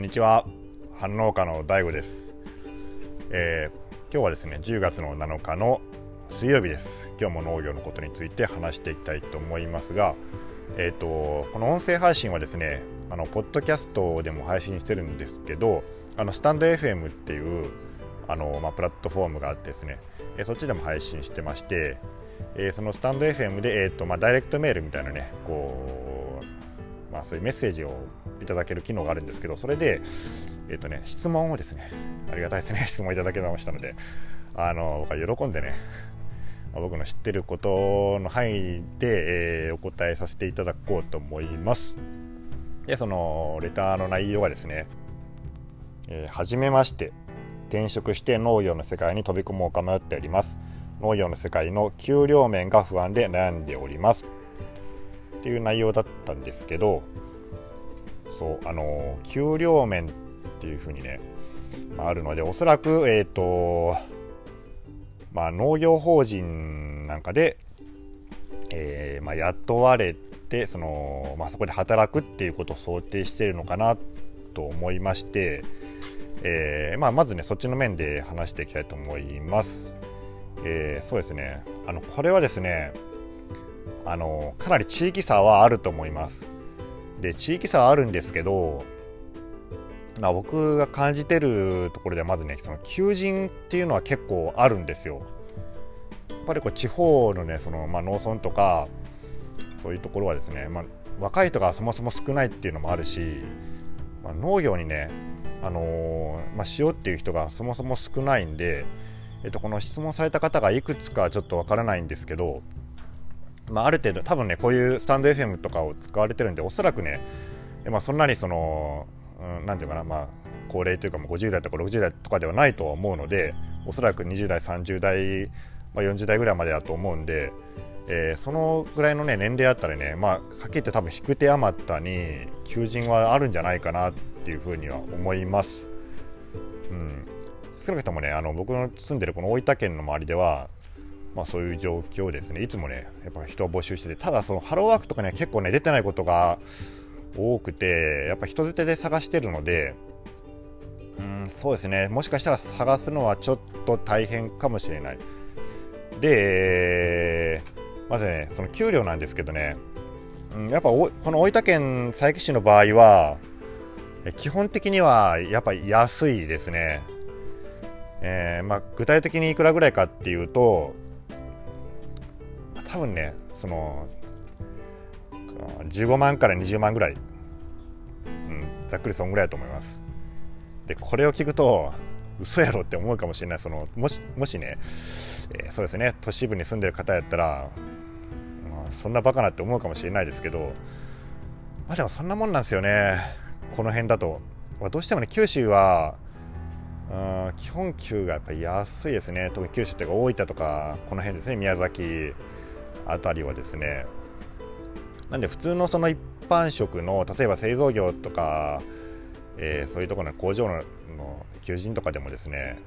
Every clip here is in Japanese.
こんにちは。反農家の DAIGO です、えー、今日はですね10月の7日の水曜日です。今日も農業のことについて話していきたいと思いますがえーと、この音声配信はですねあのポッドキャストでも配信してるんですけどあのスタンド FM っていうあの、まあ、プラットフォームがあってですね、えー、そっちでも配信してまして、えー、そのスタンド FM で、えーとまあ、ダイレクトメールみたいなねこう、まあ、そういうメッセージをいただける機能があるんですけどそれで、えーとね、質問をですねありがたいですね 質問いただけましたのであの僕は喜んでね僕の知ってることの範囲で、えー、お答えさせていただこうと思います。で、そのレターの内容はですね、えー、はじめまして、転職して農業の世界に飛び込もうか迷っております。農業の世界の給料面が不安で悩んでおります。っていう内容だったんですけど、そう、あの給料面っていうふうにね、まあ、るので、おそらく、えっ、ー、と、まあ、農業法人なんかで、えー、まあ、雇われてその、まあ、そこで働くっていうことを想定しているのかなと思いまして、えー、まあ、まずねそっちの面で話していきたいと思います。えー、そうですねあのこれはですねあのかなり地域差はあると思います。で地域差はあるんですけどまあ、僕が感じてるところではまずねその求人っていうのは結構あるんですよ。やっぱりこう地方のねその、まあ、農村とかそういうところはですね、まあ、若い人がそもそも少ないっていうのもあるし、まあ、農業にね、あのー、まあ、しようっていう人がそもそも少ないんで、えっと、この質問された方がいくつかちょっとわからないんですけど、まあ、ある程度多分ねこういうスタンド FM とかを使われてるんでおそらくね、まあ、そんなにそのうん、なんていうかな、まあ、高齢というかもう50代とか60代とかではないと思うのでおそらく20代30代、まあ、40代ぐらいまでだと思うんで、えー、そのぐらいの、ね、年齢あったらね、まあ、はっきり言って多分引く手あまったに求人はあるんじゃないかなっていうふうには思います。うん、少なくともねあの僕の住んでるこの大分県の周りではまあ、そういう状況ですね、いつもね、やっぱ人を募集してて、ただ、そのハローワークとかね、結構ね、出てないことが多くてやっぱ人づてで探してるのでうんそうですね。もしかしたら探すのはちょっと大変かもしれない。でまずねその給料なんですけどね、うん、やっぱこの大分県佐伯市の場合は基本的にはやっぱ安いですね、えー、まあ、具体的にいくらぐらいかっていうと多分ねその15万から20万ぐらい、うん、ざっくりそんぐらいだと思います。でこれを聞くと嘘やろって思うかもしれない。そのもしもしね、えー、そうですね都市部に住んでる方やったら、まあ、そんなバカなって思うかもしれないですけどまあでもそんなもんなんですよね。この辺だと、まあ、どうしてもね九州はうん基本給がやっぱり安いですね。特に九州というか大分とかこの辺ですね宮崎。あたりはですねなんで普通のその一般職の例えば製造業とか、えー、そういうところの工場の求人とかでもですね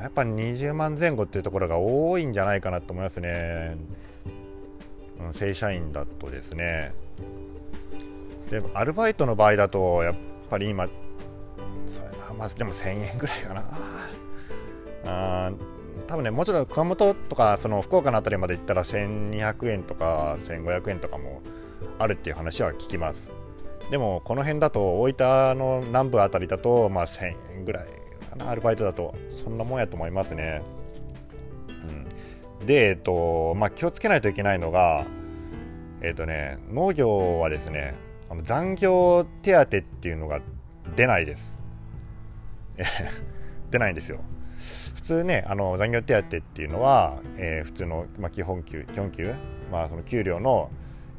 やっぱ20万前後っていうところが多いんじゃないかなと思いますね、正社員だとですね。でアルバイトの場合だとやっぱり今まずでも1000円ぐらいかな。あ多分ねもうちょっと熊本とかその福岡の辺りまで行ったら1200円とか1500円とかもあるっていう話は聞きます。でもこの辺だと大分の南部あたりだとまあ1000円ぐらいかなアルバイトだとそんなもんやと思いますね、うん、でえっとまあ気をつけないといけないのがえっとね農業はですねあの残業手当っていうのが出ないです。出ないんですよ。通ねあの残業手当っていうのは、えー、普通の、まあ、基本給基本給、まあ、その給料の、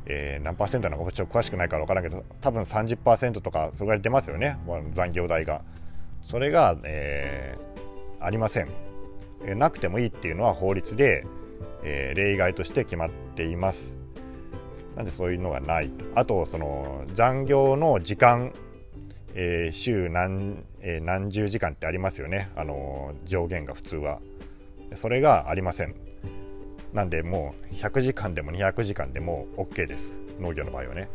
えー、何パーセントなのかちょっと詳しくないから分からんけど多分30%とかそれぐらい出ますよね。残業代が。それが、えー、ありません、えー、なくてもいいっていうのは法律で、えー、例外として決まっています。なんでそういうのがないあとその残業の時間えー、週何,、えー、何十時間ってありますよね、あのー、上限が普通は。それがありません。なんでもう100時間でも200時間でも OK です、農業の場合はね。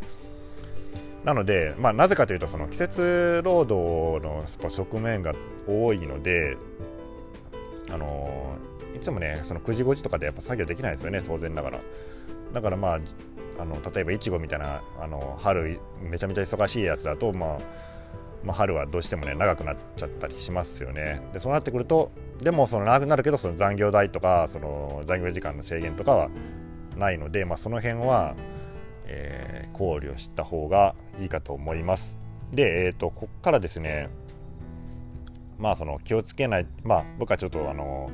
なので、まあ、なぜかというとその季節労働の側面が多いので、あのいつもねその9時5時とかでやっぱ作業できないですよね当然ながらだからまああの例えばいちごみたいなあの春めちゃめちゃ忙しいやつだと、まあ、まあ、春はどうしてもね長くなっちゃったりしますよね。でそうなってくるとでもその長くなるけどその残業代とかその残業時間の制限とかはないので、まあ、その辺は、えー、考慮した方がいいかと思います。で、えーと、ここからですねまあその気をつけないまあ僕はちょっとあの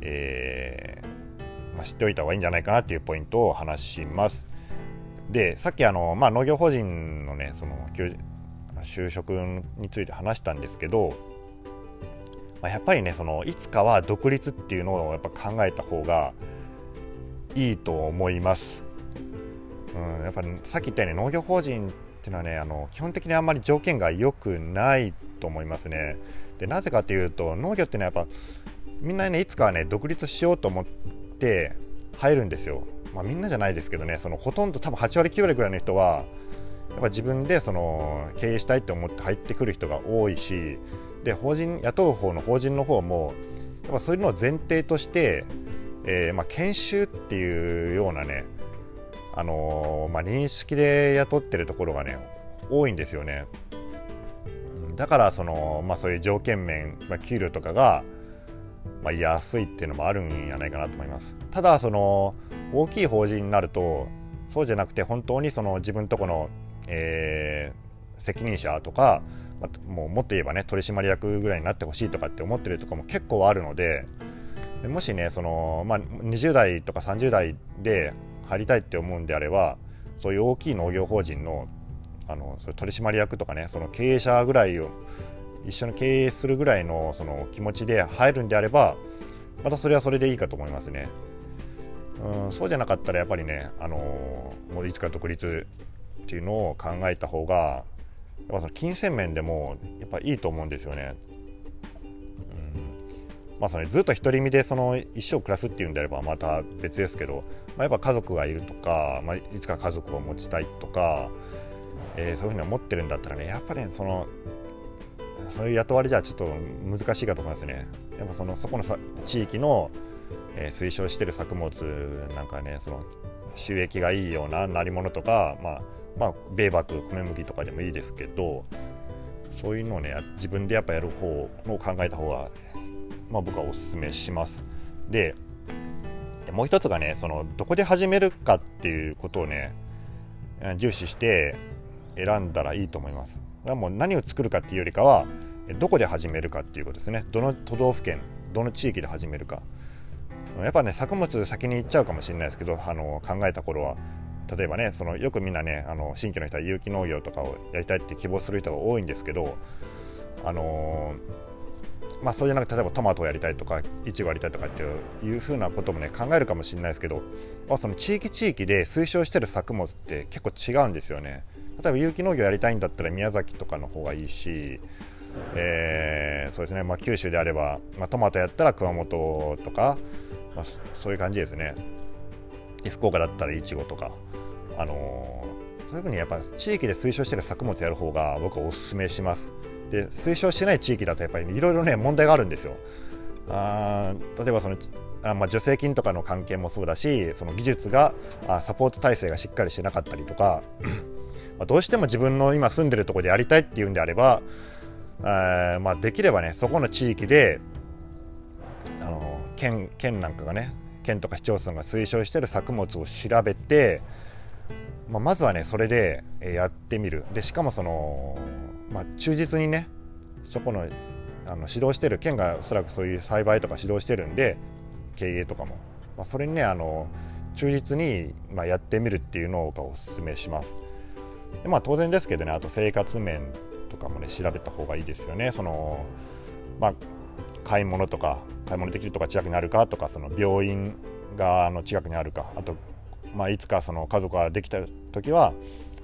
えー、まあ、知っておいた方がいいんじゃないかなっていうポイントを話します。でさっきあの、まあ、農業法人のねその就職について話したんですけど、まあ、やっぱりねそのいつかは独立っていうのをやっぱ考えた方がいいと思います。うん、やっぱりさっき言ったように農業法人っていうのはねあの基本的にあんまり条件が良くないと思いますね。でなぜかというと農業っていうのはやっぱみんなねいつかはね独立しようと思って入るんですよ。まあ、みんなじゃないですけどねそのほとんど多分8割9割ぐらいの人はやっぱ自分でその経営したいと思って入ってくる人が多いしで法人雇う方の法人の方もやっぱそういうのを前提として、えー、まあ、研修っていうようなね、あのー、まあ、認識で雇ってるところがね多いんですよね。だからその、まあ、そういう条件面、まあ、給料とかが、まあ、安いっていうのもあるんじゃないかなと思います。ただその大きい法人になるとそうじゃなくて本当にその自分とこの、えー、責任者とか、まあ、もうもっと言えばね取締役ぐらいになってほしいとかって思ってるとかも結構あるのでもしねその、まあ、20代とか30代で入りたいって思うんであればそういう大きい農業法人のあのそ取締役とかねその経営者ぐらいを一緒に経営するぐらいのその気持ちで入るんであればまたそれはそれでいいかと思いますね。うん、そうじゃなかったらやっぱりね、あのもういつか独立っていうのを考えた方がやっぱその金銭面でもやっぱいいと思うんですよね。うんまあそのずっと独り身でその一生暮らすっていうんであればまた別ですけど、まあ、やっぱ家族がいるとか、まあ、いつか家族を持ちたいとか、えー、そういうふうに思ってるんだったらねやっぱり、ね、そのそういう雇われじゃちょっと難しいかと思いますね。やっぱそのそこのさ地域のえー、推奨してる作物なんかねその収益がいいような鳴り物とか、まあ、まあ米麦米麦とかでもいいですけどそういうのをね自分でやっぱやる方を考えた方が、まあ、僕はおすすめします。でもう一つがねそのどこで始めるかっていうことをね重視して選んだらいいと思います。もう何を作るかっていうよりかはどこで始めるかっていうことですねどの都道府県どの地域で始めるかやっぱね作物先に行っちゃうかもしれないですけどあの考えた頃は例えばねそのよくみんなねあの新規の人は有機農業とかをやりたいって希望する人が多いんですけどあのまあそういうなんか例えばトマトをやりたいとかいちごやりたいとかっていうふうなこともね考えるかもしれないですけど、まあ、その地域地域で推奨してる作物って結構違うんですよね。例えば有機農業やりたいんだったら宮崎とかの方がいいしえー、そうですね、まあ、九州であれば、まあ、トマトやったら熊本とか、まあ、そういう感じですね。福岡だったらいちごとか、あのー、そういうふうにやっぱ地域で推奨してる作物やる方が僕はおすすめします。で推奨してない地域だとやっぱりいろいろね問題があるんですよ。あ例えばそのあまあ、助成金とかの関係もそうだしその技術があサポート体制がしっかりしてなかったりとか まあどうしても自分の今住んでるところでやりたいっていうんであればあまあ、できればねそこの地域であの県県なんかがね県とか市町村が推奨してる作物を調べて、まあ、まずはねそれでやってみるでしかもその、まあ、忠実にねそこのあの指導してる県がおそらくそういう栽培とか指導してるんで経営とかも、まあ、それにねあの忠実に、ま、やってみるっていうのをおすすめします。でまあ、当然ですけどねあと生活面とかもね調べた方がいいですよね。そのまあ、買い物とか買い物できるとか近くにあるかとかその病院があの近くにあるかあと、まあ、いつかその家族ができた時は、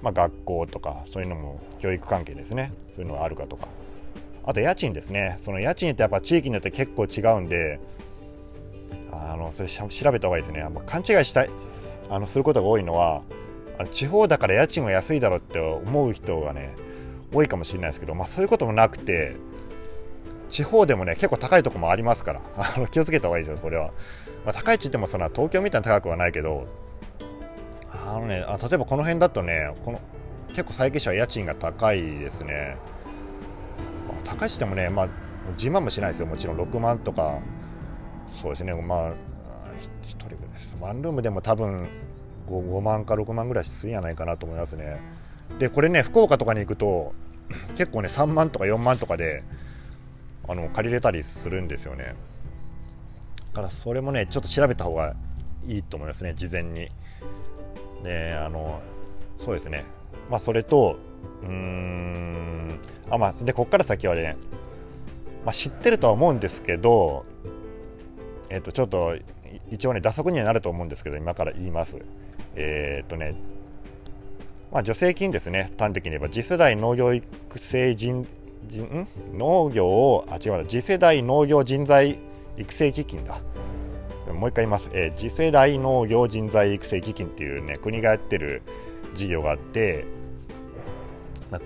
まあ、学校とかそういうのも教育関係ですね。そういうのがあるかとか。あと家賃ですね。その家賃ってやっぱ地域によって結構違うんであのそれ調べた方がいいですね、ま、勘違いしたあのすることが多いのはあの地方だから家賃は安いだろうって思う人がね多いかもしれないですけど、まあ、そういうこともなくて地方でもね結構高いとこもありますからあの気をつけた方がいいですよこれは、まあ、高いって言ってもその東京みたいに高くはないけどあのねあ例えばこの辺だとねこの結構佐伯市は家賃が高いですね、まあ、高いしてもねまあ10万もしないですよ。もちろん6万とか。そうですね。まあ1人です。ワンルームでも多分 5, 5万か6万ぐらいするんじゃないかなと思いますね。でこれね福岡とかに行くと 結構ね3万とか4万とかであの借りれたりするんですよね。だからそれもねちょっと調べた方がいいと思いますね。事前に。であのそうですね。まあそれとうーんあまあでこっから先はね、まあ、知ってるとは思うんですけどえっ、とちょっと一応ね打足にはなると思うんですけど今から言います。えっ、とねまあ、助成金ですね。端的に言えば次世代農業育成人人農業をあ違う次世代農業人材育成基金だ。もう一回言います、えー、次世代農業人材育成基金っていうね国がやってる事業があって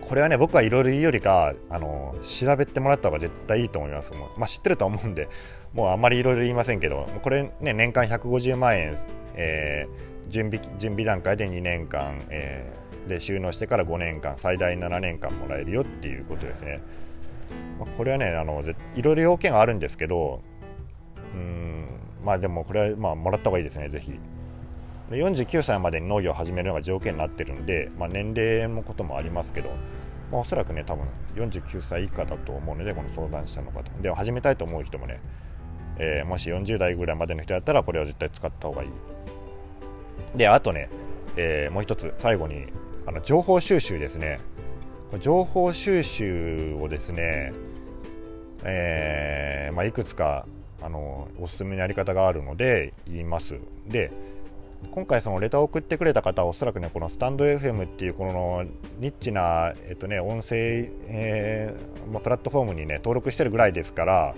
これはね僕はいろいろ言うよりかあの調べてもらった方が絶対いいと思います。もう、まあ、知ってると思うんでもうあんまりいろいろ言いませんけどこれね年間150万円、えー、準備準備段階で2年間、えーで収納してから5年間最大7年間もらえるよっていうことですね、まあ、これはねあのいろいろ要件があるんですけどうんまあでもこれはまあもらった方がいいですねぜひ。49歳までに農業を始めるのが条件になってるんで、まあ、年齢のこともありますけど、まあ、おそらくね多分49歳以下だと思うのでこの相談者の方。で始めたいと思う人もね、えー、もし40代ぐらいまでの人だったらこれは絶対使った方がいい。であとね、えー、もう一つ最後にあの情報収集ですね。情報収集をですね、えー、まあ、いくつかあのおすすめのやり方があるので言いますで今回そのレターを送ってくれた方はおそらくねこのスタンド FM っていうこのニッチな、えっとね、音声、え、まあ、プラットフォームにね登録してるぐらいですから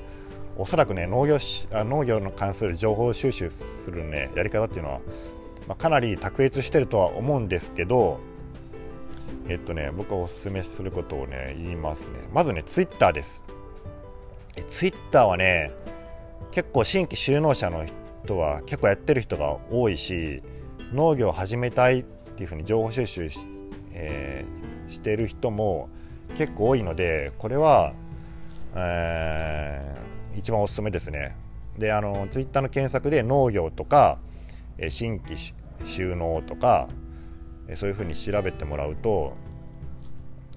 おそらくね農業農業の関する情報収集するねやり方っていうのは、まあ、かなり卓越してるとは思うんですけどえっとね、僕がおすすめすることをね、言いますね。まずね、ツイッターです。ツイッターはね、結構新規就農者の人は結構やってる人が多いし、農業を始めたいっていうふうに情報収集し,、えー、してる人も結構多いので、これは、えー、一番おすすめですね。で、あの、ツイッターの検索で農業とか、新規収納とか、そういうふうに調べてもらうと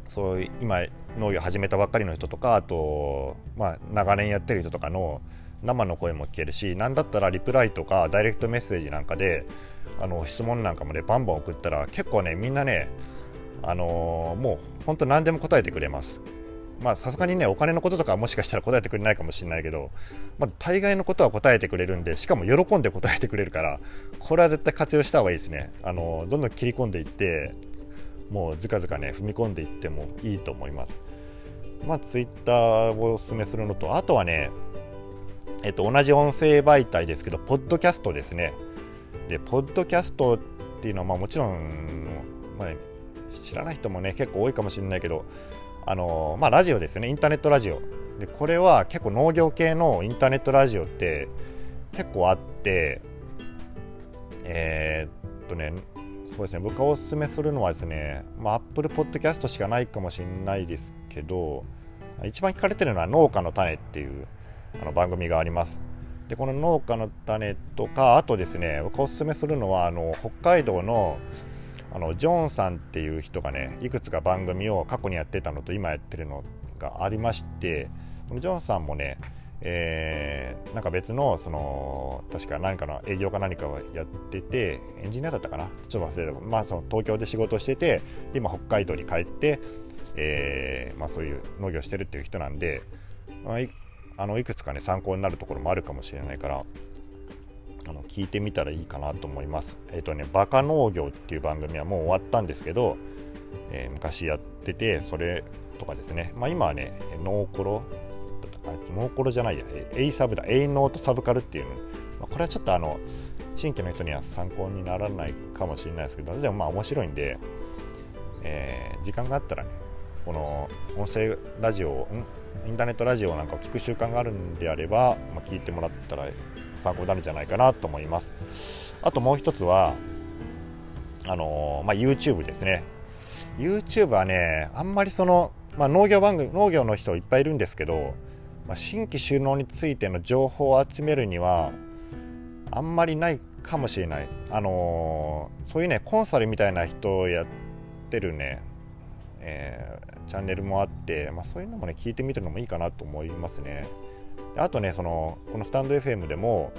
そういう今農業始めたばっかりの人とかあと、まあ、長年やってる人とかの生の声も聞けるし何だったらリプライとかダイレクトメッセージなんかであの質問なんかもねバンバン送ったら結構ねみんなねあのー、もう本当何でも答えてくれます。まあさすがにねお金のこととかもしかしたら答えてくれないかもしれないけど、まあ、大概のことは答えてくれるんでしかも喜んで答えてくれるからこれは絶対活用した方がいいですね。あのどんどん切り込んでいってもうずかずかね踏み込んでいってもいいと思います。まあツイッターをおすすめするのとあとはねえっと同じ音声媒体ですけどポッドキャストですね。でポッドキャストっていうのはまあもちろん、まあ、知らない人もね結構多いかもしれないけどあのまあ、ラジオですね。インターネットラジオ。でこれは結構農業系のインターネットラジオって結構あってえー、っとねそうですね。僕がおすすめするのはですね、まあ、Apple Podcast しかないかもしれないですけど一番聞かれてるのは農家の種っていうあの番組があります。でこの農家の種とかあとですね僕おすすめするのはあの北海道のあのジョンさんっていう人がねいくつか番組を過去にやってたのと今やってるのがありましてこのジョンさんもねえー、なんか別のその確か何かの営業か何かをやっててエンジニアだったかな？ちょっと忘れた。まあその東京で仕事をしてて今北海道に帰って、えー、まあ、そういう農業してるっていう人なんで、まあ、あのいくつかね参考になるところもあるかもしれないからあの聞いてみたらいいかなと思います。えっ、ー、とね、バカ農業っていう番組はもう終わったんですけど、えー、昔やってて、それとかですね、まあ、今はね、ノーコロ、ノーコロじゃないや、エイサブだ、エイノートサブカルっていう、まあ、これはちょっとあの、新規の人には参考にならないかもしれないですけどでもまあ面白いんで、えー、時間があったらねこの音声ラジオインターネットラジオなんかを聞く習慣があるんであれば、まあ、聞いてもらったら参考になるんじゃないかなと思います。あともう一つはあのー、まあ、YouTube ですね。YouTube はねあんまりその、まあ、農業番組農業の人いっぱいいるんですけど、まあ、新規収納についての情報を集めるにはあんまりないかもしれない。あのー、そういうねコンサルみたいな人をやってるね、えー、チャンネルもあって、まあ、そういうのもね聞いてみるのもいいかなと思いますね。あとねそのこのスタンド FM でも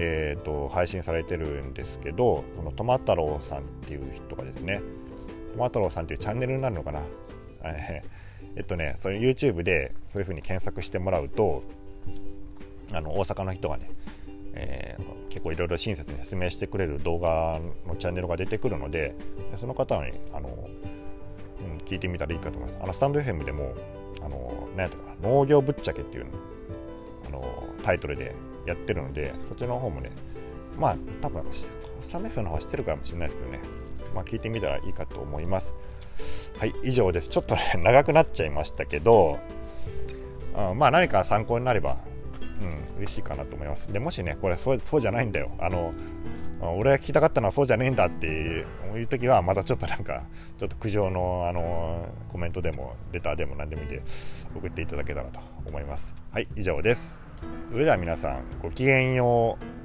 えーと、配信されてるんですけどこのトマ太郎さんっていう人がですねトマ太郎さんっていうチャンネルになるのかな？えっとねそれ YouTube でそういう風に検索してもらうとあの大阪の人がね、えー、結構いろいろ親切に説明してくれる動画のチャンネルが出てくるのでその方にあの、聞いてみたらいいかと思いますあのスタンド FM でもあの何やったかな農業ぶっちゃけっていうあのタイトルでやってるのでそっちの方もねまあ多分スタンド FM の方は知ってるかもしれないですけどねまあ聞いてみたらいいかと思います。はい以上です。ちょっとね 長くなっちゃいましたけどあまあ何か参考になればうん嬉しいかなと思います。でもしねこれそうそうじゃないんだよ。あの俺が聞きたかったのはそうじゃねえんだっていう時はまたちょっとなんかちょっと苦情のあのコメントでもレターでも何でもいいで送っていただけたらと思います。はい以上です。それでは皆さんごきげんよう。